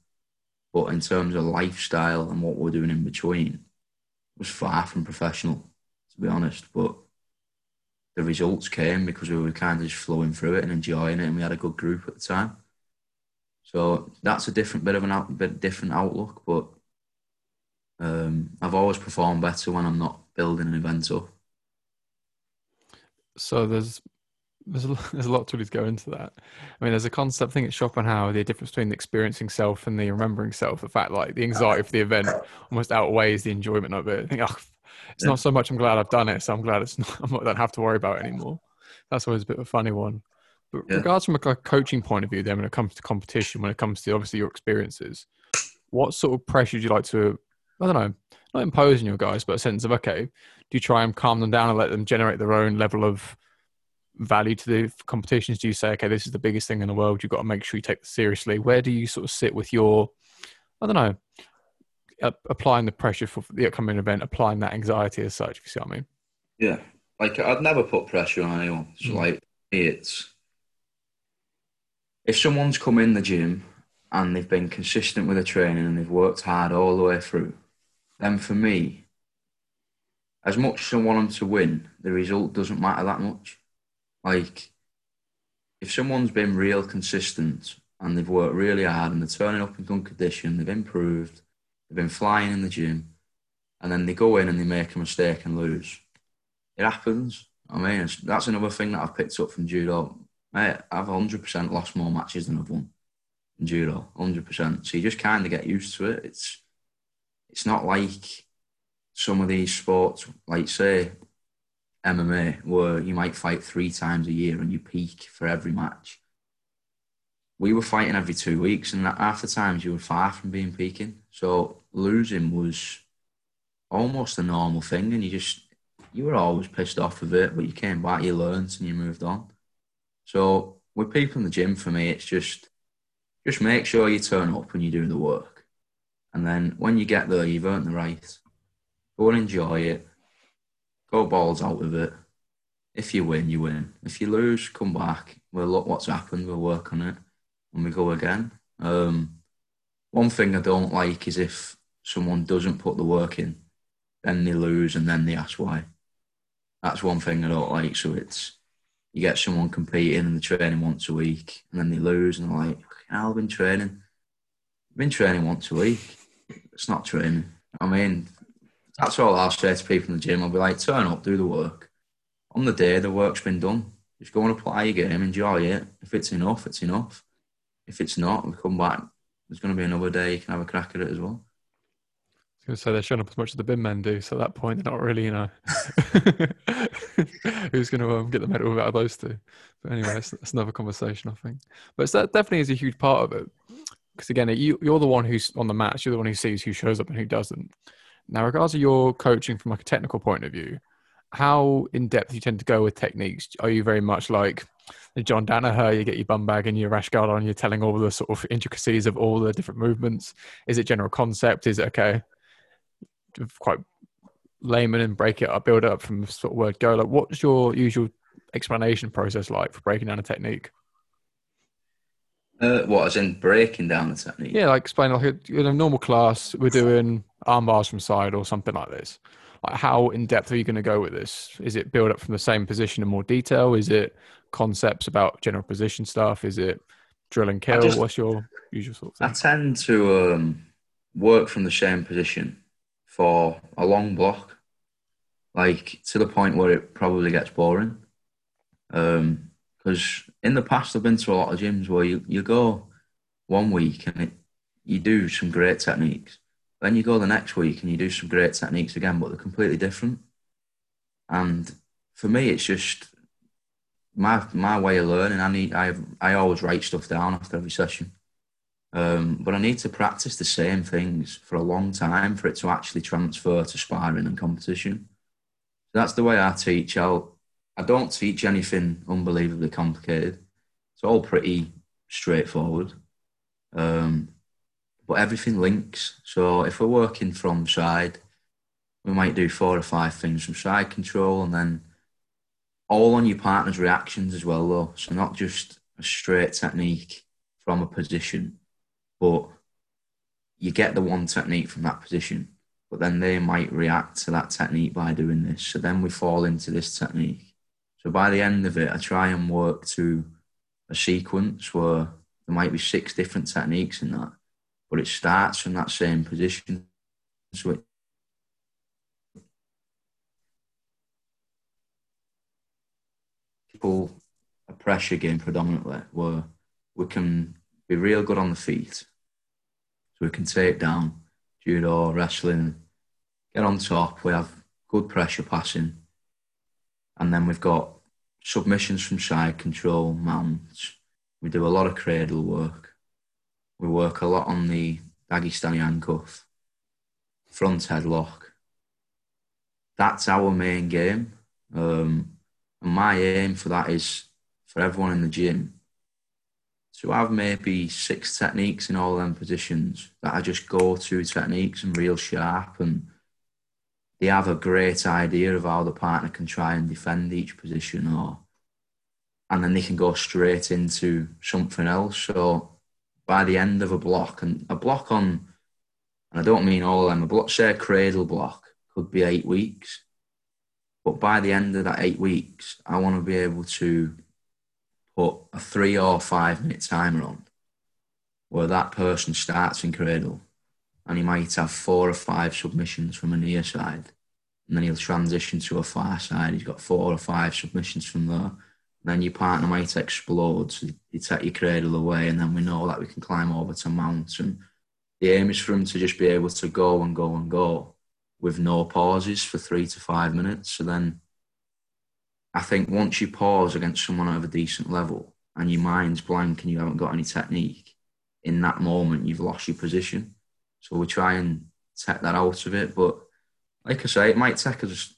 But in terms of lifestyle and what we're doing in between, it was far from professional, to be honest. But the results came because we were kind of just flowing through it and enjoying it, and we had a good group at the time. So that's a different bit of an out, bit different outlook, but um, I've always performed better when I'm not building an event up. So there's there's a, there's a lot to really go into that. I mean, there's a concept thing at Schopenhauer, the difference between the experiencing self and the remembering self. The fact, like the anxiety for the event, almost outweighs the enjoyment of it. I think, oh, it's yeah. not so much. I'm glad I've done it, so I'm glad it's not. I don't have to worry about it anymore. That's always a bit of a funny one. But yeah. regards from a coaching point of view, then when it comes to competition, when it comes to obviously your experiences, what sort of pressure do you like to I don't know, not imposing your guys, but a sense of okay, do you try and calm them down and let them generate their own level of value to the competitions? Do you say, okay, this is the biggest thing in the world, you've got to make sure you take this seriously? Where do you sort of sit with your, I don't know, applying the pressure for the upcoming event, applying that anxiety as such? If you see what I mean? Yeah, like I'd never put pressure on anyone. So mm. like it's if someone's come in the gym and they've been consistent with the training and they've worked hard all the way through then for me, as much as I want them to win, the result doesn't matter that much. Like, if someone's been real consistent and they've worked really hard and they're turning up in good condition, they've improved, they've been flying in the gym, and then they go in and they make a mistake and lose, it happens. I mean, that's another thing that I've picked up from judo. Mate, I've 100% lost more matches than I've won in judo, 100%. So you just kind of get used to it. It's it's not like some of these sports, like say MMA, where you might fight three times a year and you peak for every match. We were fighting every two weeks, and half the times you were far from being peaking. So losing was almost a normal thing, and you just you were always pissed off with it, but you came back, you learned, and you moved on. So with people in the gym, for me, it's just just make sure you turn up when you do the work, and then when you get there, you've earned the right. Go and enjoy it. Go balls out with it. If you win, you win. If you lose, come back. We'll look what's happened. We'll work on it, and we go again. Um, one thing I don't like is if someone doesn't put the work in, then they lose, and then they ask why. That's one thing I don't like. So it's you get someone competing and they're training once a week, and then they lose, and they're like, "I've been training, I've been training once a week. It's not training." I mean, that's all I'll say to people in the gym. I'll be like, "Turn up, do the work. On the day the work's been done, just go and apply your game, enjoy it. If it's enough, it's enough. If it's not, we come back. There's going to be another day you can have a crack at it as well." say they're showing up as much as the bin men do. So at that point, they're not really, you know, who's going to um, get the medal out of those two. But anyway, that's, another conversation, I think. But that definitely is a huge part of it. Because again, you, you're the one who's on the match. You're the one who sees who shows up and who doesn't. Now, regards to your coaching from like a technical point of view, how in depth you tend to go with techniques? Are you very much like John Danaher? You get your bum bag and your rash guard on. You're telling all the sort of intricacies of all the different movements. Is it general concept? Is it okay? quite layman and break it up, build it up from sort of word go. Like, what's your usual explanation process like for breaking down a technique? Uh, what, as in breaking down the technique? Yeah, like explain like in a normal class, we're doing arm bars from side or something like this. Like, how in depth are you going to go with this? Is it build up from the same position in more detail? Is it concepts about general position stuff? Is it drill and kill? Just, What's your usual sort of thing? I tend to um, work from the same position for a long block, like to the point where it probably gets boring. Because in the past, I've been to a lot of gyms where you, you go one week and it, you do some great techniques. Then you go the next week and you do some great techniques again, but they're completely different. And for me, it's just my my way of learning. I need I I always write stuff down after every session. Um, but I need to practice the same things for a long time for it to actually transfer to sparring and competition. So that's the way I teach. I'll, I don't teach anything unbelievably complicated. It's all pretty straightforward. Um, but everything links. So if we're working from side, we might do four or five things from side control and then all on your partner's reactions as well, though. So not just a straight technique from a position but you get the one technique from that position, but then they might react to that technique by doing this. So then we fall into this technique. So by the end of it, I try and work to a sequence where there might be six different techniques in that, but it starts from that same position. So it, a pressure game predominantly where we can be real good on the feet. So we can take down judo, wrestling, get on top. We have good pressure passing. And then we've got submissions from side control, mounts. We do a lot of cradle work. We work a lot on the Dagestani handcuff, front headlock. That's our main game. Um, and my aim for that is for everyone in the gym to have maybe six techniques in all them positions that are just go-to techniques and real sharp and they have a great idea of how the partner can try and defend each position or and then they can go straight into something else. So by the end of a block and a block on and I don't mean all of them, a block say a cradle block could be eight weeks. But by the end of that eight weeks, I want to be able to put a three or five minute timer on where that person starts in cradle and he might have four or five submissions from a near side and then he'll transition to a far side. He's got four or five submissions from there. Then your partner might explode, so you take your cradle away, and then we know that we can climb over to mount. And the aim is for him to just be able to go and go and go with no pauses for three to five minutes. So then I think once you pause against someone of a decent level and your mind's blank and you haven't got any technique, in that moment you've lost your position. So we try and take that out of it. But like I say, it might take us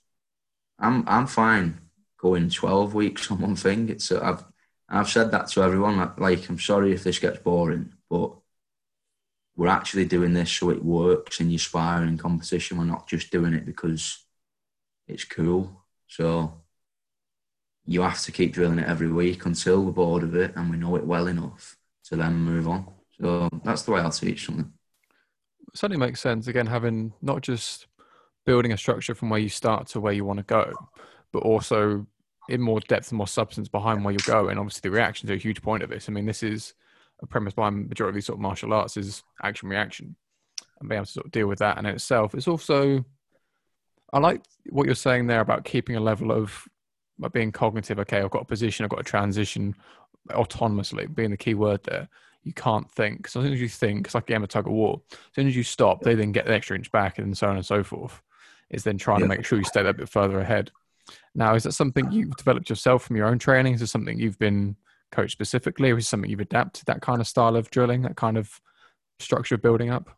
I'm I'm fine going 12 weeks on one thing. It's I've I've said that to everyone. Like, I'm sorry if this gets boring, but we're actually doing this so it works in your sparring and competition. We're not just doing it because it's cool. So you have to keep drilling it every week until we're bored of it and we know it well enough to then move on. So that's the way I'll teach something. Certainly makes sense. Again, having not just building a structure from where you start to where you want to go, but also in more depth and more substance behind where you're going. Obviously, the reactions are a huge point of this. I mean, this is a premise behind majority of these sort of martial arts is action reaction and being able to sort of deal with that in itself. It's also I like what you're saying there about keeping a level of being cognitive, okay, I've got a position, I've got a transition autonomously, being the key word there. You can't think. So as soon as you think, it's like a game of tug of war. As soon as you stop, they then get the extra inch back and so on and so forth. Is then trying yeah. to make sure you stay that bit further ahead. Now, is that something you've developed yourself from your own training? Is it something you've been coached specifically, or is something you've adapted that kind of style of drilling, that kind of structure of building up?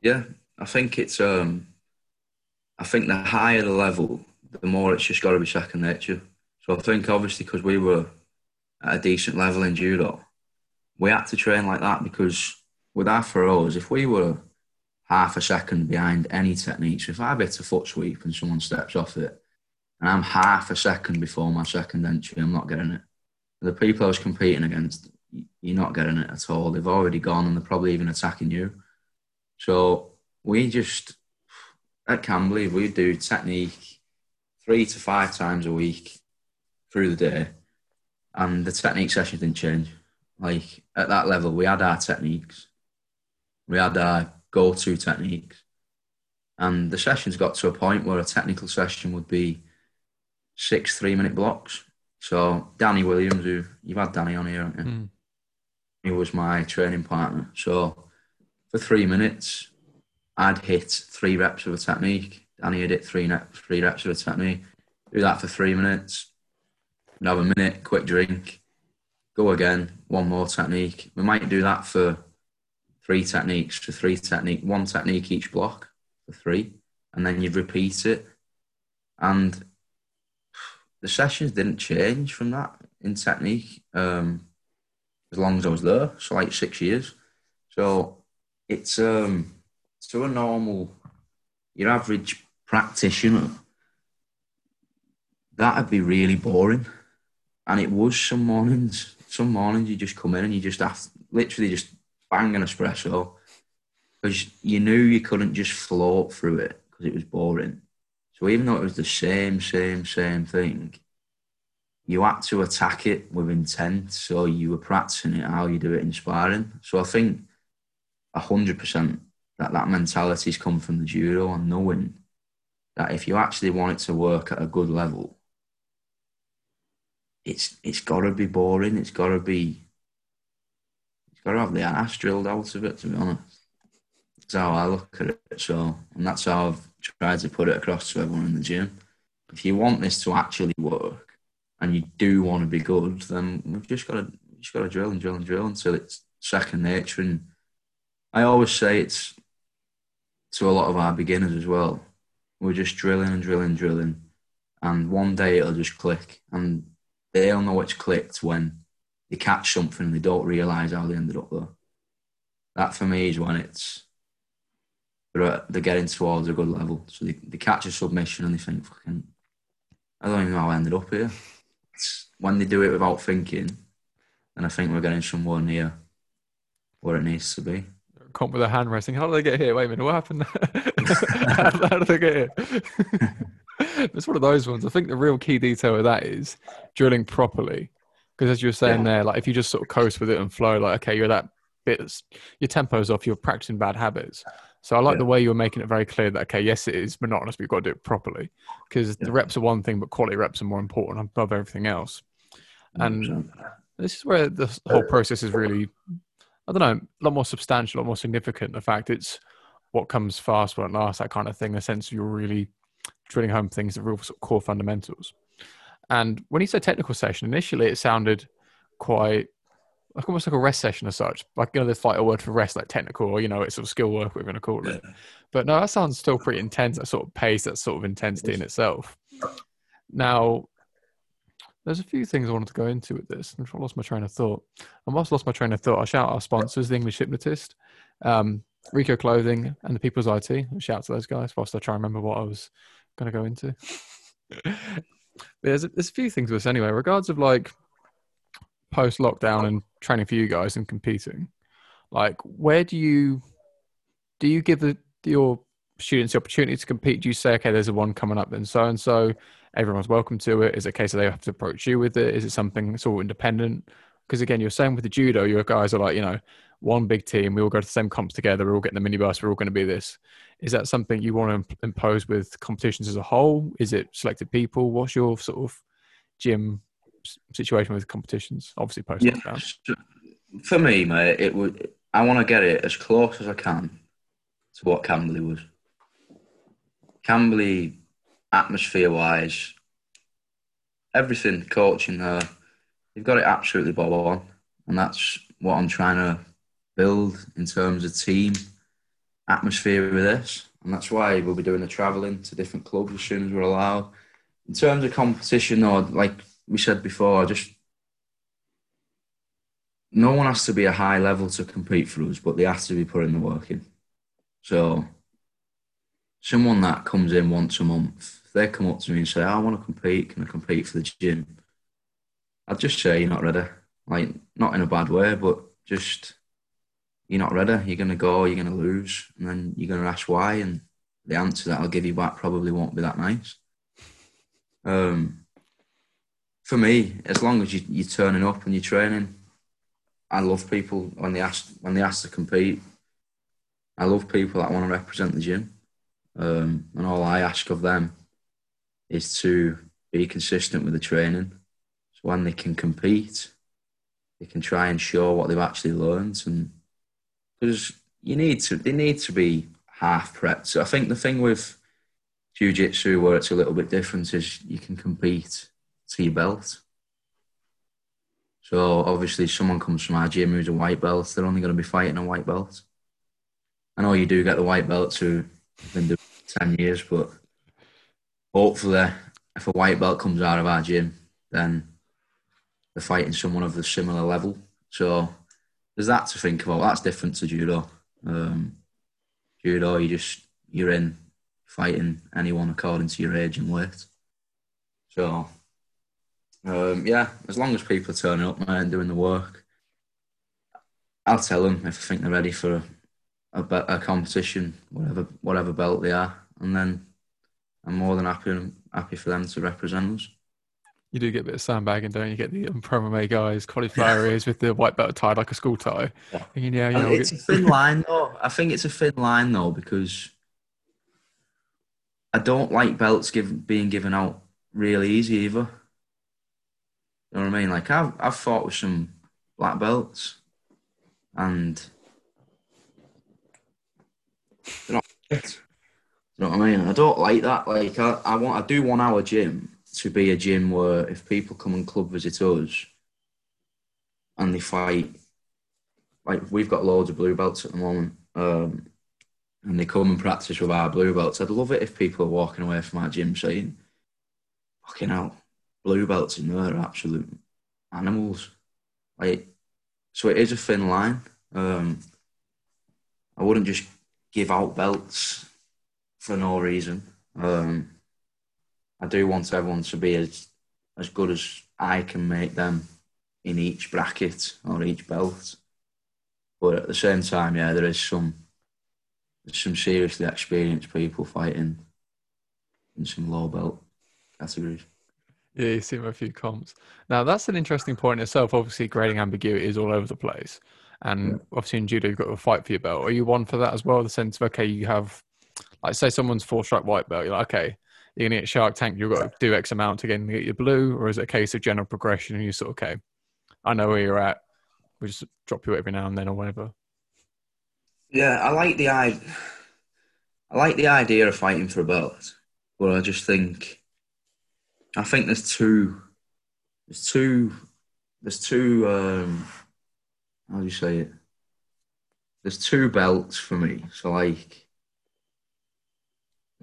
Yeah, I think it's um I think the higher the level, the more it's just got to be second nature. So I think obviously because we were at a decent level in judo, we had to train like that because with our throws, if we were half a second behind any techniques, if I hit a foot sweep and someone steps off it, and I'm half a second before my second entry, I'm not getting it. The people I was competing against, you're not getting it at all. They've already gone and they're probably even attacking you. So we just at Camberley, we do technique three to five times a week through the day, and the technique sessions didn't change. Like at that level, we had our techniques, we had our go-to techniques, and the sessions got to a point where a technical session would be six three-minute blocks. So Danny Williams, who you've had Danny on here, mm. he was my training partner. So for three minutes, I'd hit three reps of a technique. Danny had hit three, three reps of a technique. Do that for three minutes. Another minute, quick drink. Go again, one more technique. We might do that for three techniques, for three technique, one technique each block for three, and then you'd repeat it. And the sessions didn't change from that in technique um, as long as I was there, so like six years. So it's um, to a normal, your average practitioner, that'd be really boring. And it was some mornings. Some mornings you just come in and you just have literally just bang an espresso because you knew you couldn't just float through it because it was boring. So even though it was the same, same, same thing, you had to attack it with intent. So you were practicing it how you do it in sparring. So I think hundred percent that that mentality's come from the judo and knowing that if you actually want it to work at a good level, it's it's got to be boring. It's got to be. It's got to have the ass drilled out of it. To be honest, that's how I look at it. So, and that's how I've tried to put it across to everyone in the gym. If you want this to actually work, and you do want to be good, then we've just got to just got to drill and drill and drill until it's second nature. And I always say it's to a lot of our beginners as well. We're just drilling and drilling, and drilling, and one day it'll just click, and they'll know it's clicked when they catch something and they don't realise how they ended up there. That for me is when it's they're, they're getting towards a good level. So they, they catch a submission and they think, fucking, I don't even know how I ended up here. It's when they do it without thinking, and I think we're getting somewhere near where it needs to be comp with a hand wrestling. How did they get here? Wait a minute, what happened? how, how did they get here? it's one of those ones. I think the real key detail of that is drilling properly. Because as you were saying yeah. there, like if you just sort of coast with it and flow, like okay, you're that bit, your tempo's off, you're practicing bad habits. So I like yeah. the way you were making it very clear that okay, yes, it is monotonous, but you've got to do it properly. Because yeah. the reps are one thing, but quality reps are more important above everything else. And 100%. this is where the whole process is really I don't know, a lot more substantial, a lot more significant. The fact it's what comes fast, what lasts, that kind of thing. The sense you're really drilling home things, the real sort of core fundamentals. And when you say technical session, initially it sounded quite like almost like a rest session as such. Like you know, there's like a word for rest, like technical, or you know, it's sort of skill work we're going to call it. Yeah. But no, that sounds still pretty intense. That sort of pace, that sort of intensity in itself. Now, there's a few things I wanted to go into with this. I lost my train of thought. I must lost my train of thought. I shout out our sponsors, the English Hypnotist, um, Rico Clothing, and the People's IT. Shout out to those guys whilst I try and remember what I was going to go into. there's, a, there's a few things with this anyway. Regards of like post lockdown and training for you guys and competing, like where do you do you give the, your students the opportunity to compete? Do you say, okay, there's a one coming up, then so and so, everyone's welcome to it? Is it a case of they have to approach you with it? Is it something that's all independent? Because again, you're saying with the judo, your guys are like, you know, one big team. We all go to the same comps together. We're all getting the minibus. We're all going to be this. Is that something you want to impose with competitions as a whole? Is it selected people? What's your sort of gym situation with competitions? Obviously, post yeah, For me, mate, it would. I want to get it as close as I can to what Camberley was. Camberley, atmosphere wise, everything coaching there, you've got it absolutely bob on, and that's what I'm trying to build in terms of team atmosphere with this, and that's why we'll be doing the travelling to different clubs as soon as we're allowed. In terms of competition, or like we said before, just no one has to be a high level to compete for us, but they have to be putting the work in. So, someone that comes in once a month, they come up to me and say, "I want to compete, can I compete for the gym?" I'd just say you're not ready. Like, not in a bad way, but just you're not ready. You're going to go, you're going to lose, and then you're going to ask why, and the answer that I'll give you back probably won't be that nice. Um, for me, as long as you, you're turning up and you're training, I love people when they ask when they ask to compete. I love people that want to represent the gym, um, and all I ask of them is to be consistent with the training. When they can compete, they can try and show what they've actually learned and because you need to they need to be half prepped. So I think the thing with jiu-jitsu where it's a little bit different is you can compete to your belt. So obviously, someone comes from our gym who's a white belt, they're only going to be fighting a white belt. I know you do get the white belts who've been doing ten years, but hopefully, if a white belt comes out of our gym, then they're fighting someone of a similar level. So there's that to think about. That's different to judo. Um, judo, you just you're in fighting anyone according to your age and weight. So um, yeah, as long as people are turning up and doing the work, I'll tell them if I think they're ready for a, a, a competition, whatever whatever belt they are, and then I'm more than happy happy for them to represent us you do get a bit of sandbagging, don't you? you get the um, Promome guys, cauliflower ears with the white belt tied like a school tie. Yeah, Thinking, yeah you know, it's a thin line though. I think it's a thin line though because I don't like belts give, being given out really easy either. You know what I mean? Like I've I've fought with some black belts, and you know what I mean. I don't like that. Like I, I want I do one hour gym to be a gym where if people come and club visit us and they fight, like we've got loads of blue belts at the moment, um, and they come and practice with our blue belts. I'd love it if people are walking away from our gym saying, "Fucking hell, blue belts in there are absolute animals." Like, so it is a thin line. Um, I wouldn't just give out belts for no reason. Um, I do want everyone to be as as good as I can make them in each bracket or each belt. But at the same time, yeah, there is some there's some seriously experienced people fighting in some low belt categories. Yeah, you see a few comps. Now that's an interesting point in itself. Obviously, grading ambiguity is all over the place, and yeah. obviously in judo you've got to fight for your belt. Are you one for that as well? The sense of okay, you have, like, say someone's four stripe white belt. You're like, okay, you're gonna get Shark Tank, you've got to do X amount to get, get your blue, or is it a case of general progression and you sort of okay, I know where you're at. We just drop you every now and then or whatever. Yeah, I like the I, I like the idea of fighting for a belt, but I just think, I think there's two, there's two, there's two. Um, how do you say it? There's two belts for me. So like,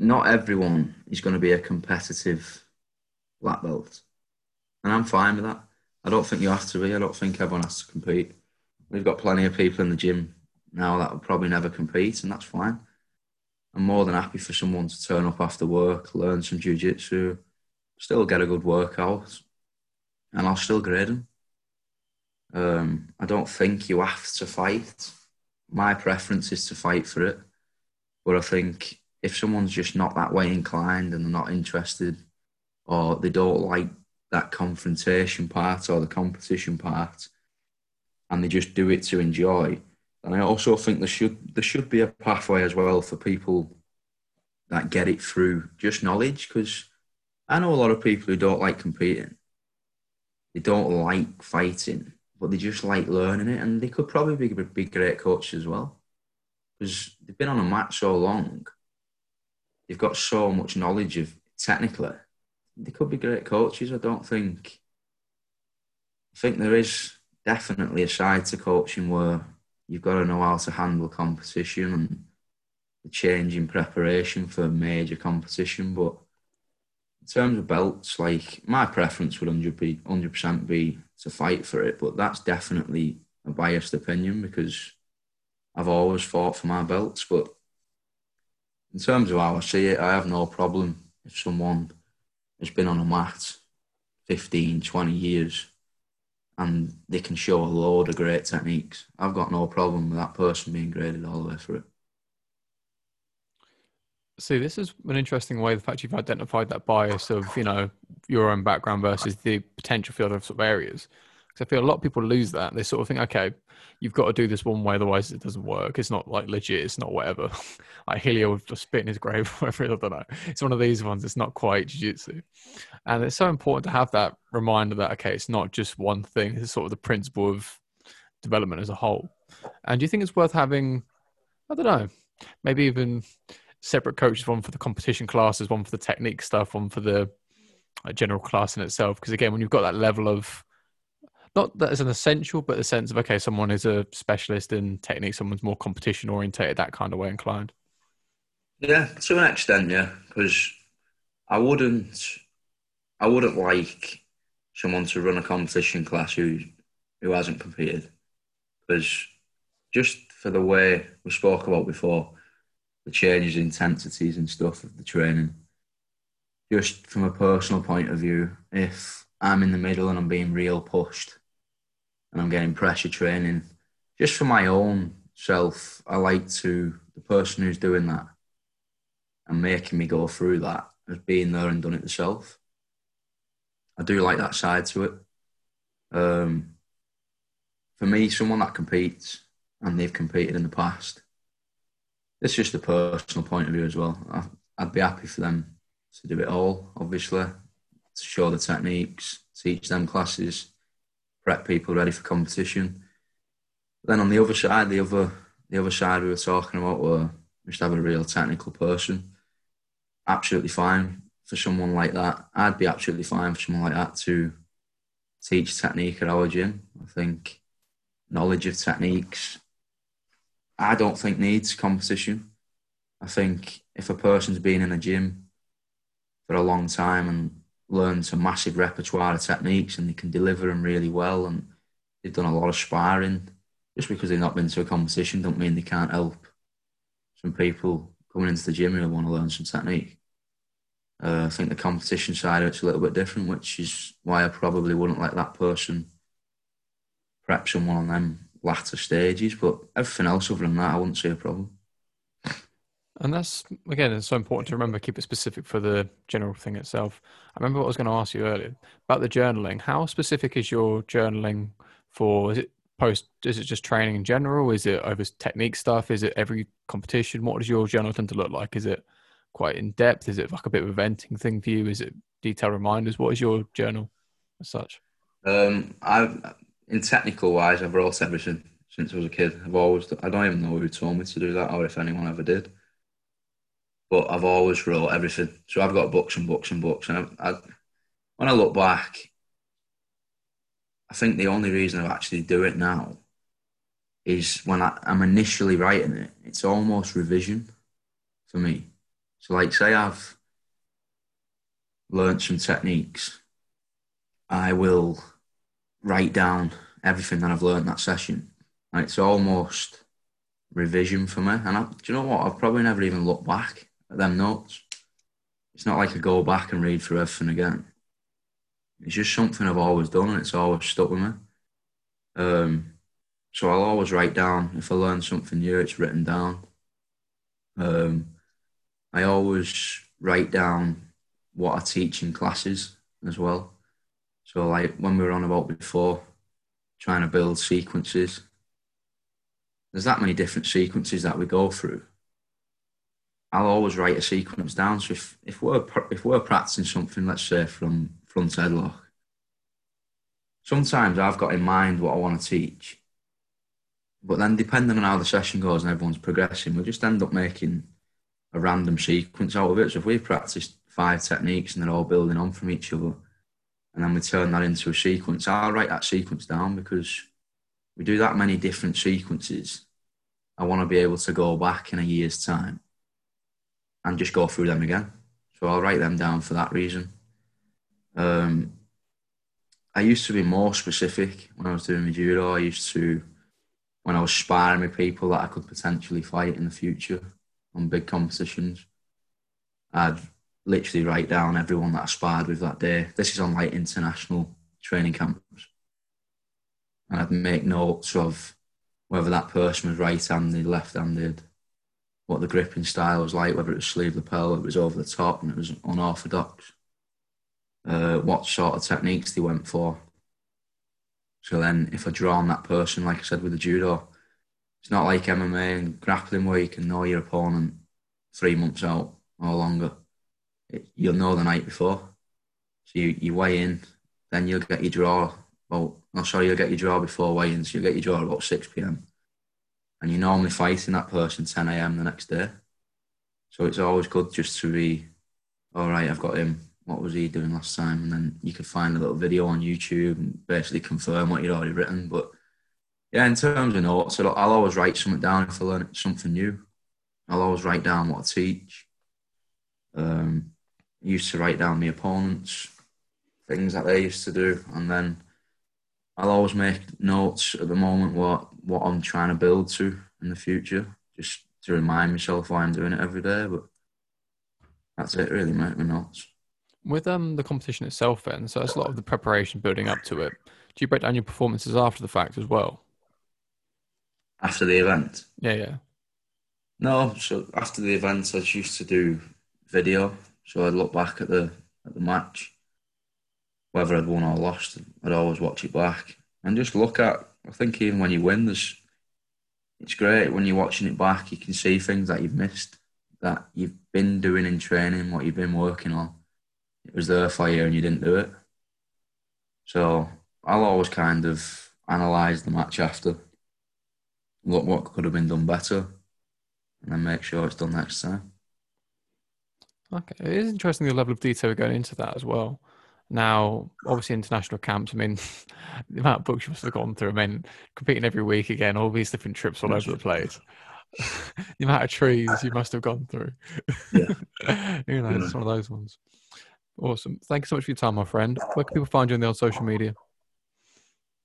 not everyone is going to be a competitive black belt, and I'm fine with that. I don't think you have to be. I don't think everyone has to compete. We've got plenty of people in the gym now that will probably never compete, and that's fine. I'm more than happy for someone to turn up after work, learn some jiu-jitsu, still get a good workout, and I'll still grade them. Um, I don't think you have to fight. My preference is to fight for it, but I think if someone's just not that way inclined and they're not interested, or they don't like that confrontation part or the competition part, and they just do it to enjoy, and I also think there should there should be a pathway as well for people that get it through just knowledge because I know a lot of people who don't like competing. They don't like fighting, but they just like learning it, and they could probably be, be great coaches as well because they've been on a mat so long. They've got so much knowledge of technically. They could be great coaches. I don't think. I think there is definitely a side to coaching where you've got to know how to handle competition and the change in preparation for major competition. But in terms of belts, like my preference would 100 percent be to fight for it, but that's definitely a biased opinion because I've always fought for my belts. But in terms of how I see it, I have no problem if someone has been on a mat 15, 20 years and they can show a load of great techniques. I've got no problem with that person being graded all the way through. See, this is an interesting way. The fact you've identified that bias of you know your own background versus the potential field of, sort of areas. I feel a lot of people lose that. They sort of think, okay, you've got to do this one way, otherwise it doesn't work. It's not like legit. It's not whatever. like Helio would just spit in his grave, whatever. I don't know. It's one of these ones. It's not quite jiu-jitsu. And it's so important to have that reminder that, okay, it's not just one thing. It's sort of the principle of development as a whole. And do you think it's worth having, I don't know, maybe even separate coaches, one for the competition classes, one for the technique stuff, one for the general class in itself? Because again, when you've got that level of not that as an essential, but the sense of okay, someone is a specialist in technique, someone's more competition orientated, that kind of way inclined. Yeah, to an extent, yeah, because I wouldn't, I wouldn't like someone to run a competition class who who hasn't competed, because just for the way we spoke about before, the changes, in intensities, and stuff of the training. Just from a personal point of view, if I'm in the middle and I'm being real pushed, and I'm getting pressure training. Just for my own self, I like to, the person who's doing that and making me go through that as being there and done it myself. I do like that side to it. Um, for me, someone that competes and they've competed in the past, it's just a personal point of view as well. I, I'd be happy for them to do it all, obviously, to show the techniques, teach them classes, prep people ready for competition. Then on the other side, the other the other side we were talking about were just have a real technical person. Absolutely fine for someone like that. I'd be absolutely fine for someone like that to teach technique at our gym. I think knowledge of techniques, I don't think needs competition. I think if a person's been in a gym for a long time and learned a massive repertoire of techniques and they can deliver them really well and they've done a lot of sparring. Just because they've not been to a competition don't mean they can't help some people coming into the gym who want to learn some technique. Uh, I think the competition side of it's a little bit different, which is why I probably wouldn't let that person prep someone on them latter stages. But everything else other than that, I wouldn't see a problem. And that's again, it's so important to remember keep it specific for the general thing itself. I remember what I was going to ask you earlier about the journaling. How specific is your journaling for? Is it post? Is it just training in general? Is it over technique stuff? Is it every competition? What does your journal tend to look like? Is it quite in depth? Is it like a bit of a venting thing for you? Is it detailed reminders? What is your journal as such? Um, I've in technical wise, I've wrote everything since I was a kid. I've always I don't even know who told me to do that or if anyone ever did but I've always wrote everything. So I've got books and books and books. And I, I, when I look back, I think the only reason I actually do it now is when I, am initially writing it, it's almost revision for me. So, like, say I've learned some techniques, I will write down everything that I've learned that session. And it's almost revision for me. And I, do you know what? I've probably never even looked back them notes. It's not like I go back and read through everything again. It's just something I've always done and it's always stuck with me. Um, so I'll always write down if I learn something new, it's written down. Um, I always write down what I teach in classes as well. So, like when we were on about before, trying to build sequences, there's that many different sequences that we go through. I'll always write a sequence down. So if, if we're if we're practicing something, let's say from front headlock, sometimes I've got in mind what I want to teach, but then depending on how the session goes and everyone's progressing, we'll just end up making a random sequence out of it. So if we've practiced five techniques and they're all building on from each other, and then we turn that into a sequence, I'll write that sequence down because we do that many different sequences. I want to be able to go back in a year's time and just go through them again. So I'll write them down for that reason. Um, I used to be more specific when I was doing my judo. I used to, when I was sparring with people that I could potentially fight in the future on big competitions, I'd literally write down everyone that I sparred with that day. This is on like international training camps. And I'd make notes of whether that person was right handed, left handed, what the gripping style was like, whether it was sleeve lapel, it was over the top, and it was unorthodox. Uh, what sort of techniques they went for. So then, if I draw on that person, like I said with the judo, it's not like MMA and grappling where you can know your opponent three months out or longer. It, you'll know the night before. So you, you weigh in, then you'll get your draw. Well, I'm sorry, you'll get your draw before weigh-in, so you'll get your draw about 6 p.m and you're normally fighting that person 10 a.m. the next day. So it's always good just to be, all right, I've got him. What was he doing last time? And then you could find a little video on YouTube and basically confirm what you'd already written. But yeah, in terms of notes, I'll always write something down if I learn something new. I'll always write down what I teach. Um, I used to write down my opponents, things that they used to do, and then I'll always make notes at the moment what what I'm trying to build to in the future, just to remind myself why I'm doing it every day. But that's it, really, mate. My notes. With um the competition itself, then, so that's a lot of the preparation building up to it. Do you break down your performances after the fact as well? After the event? Yeah, yeah. No, so after the event, I used to do video. So I'd look back at the at the match, whether I'd won or lost. I'd always watch it back and just look at I think even when you win, there's it's great when you're watching it back. You can see things that you've missed, that you've been doing in training, what you've been working on. It was there for you, and you didn't do it. So I'll always kind of analyse the match after, look what could have been done better, and then make sure it's done next time. Okay, it is interesting the level of detail going into that as well. Now, obviously, international camps. I mean, the amount of books you must have gone through. I mean, competing every week again, all these different trips all over the place. the amount of trees you must have gone through. Yeah. you know, yeah. it's one of those ones. Awesome. Thank you so much for your time, my friend. Where can people find you on the old social media?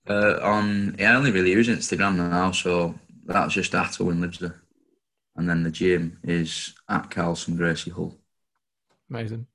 Uh, on yeah, I only really use Instagram now, so that's just at Owen lives there. And then the gym is at Carlson Gracie Hull. Amazing.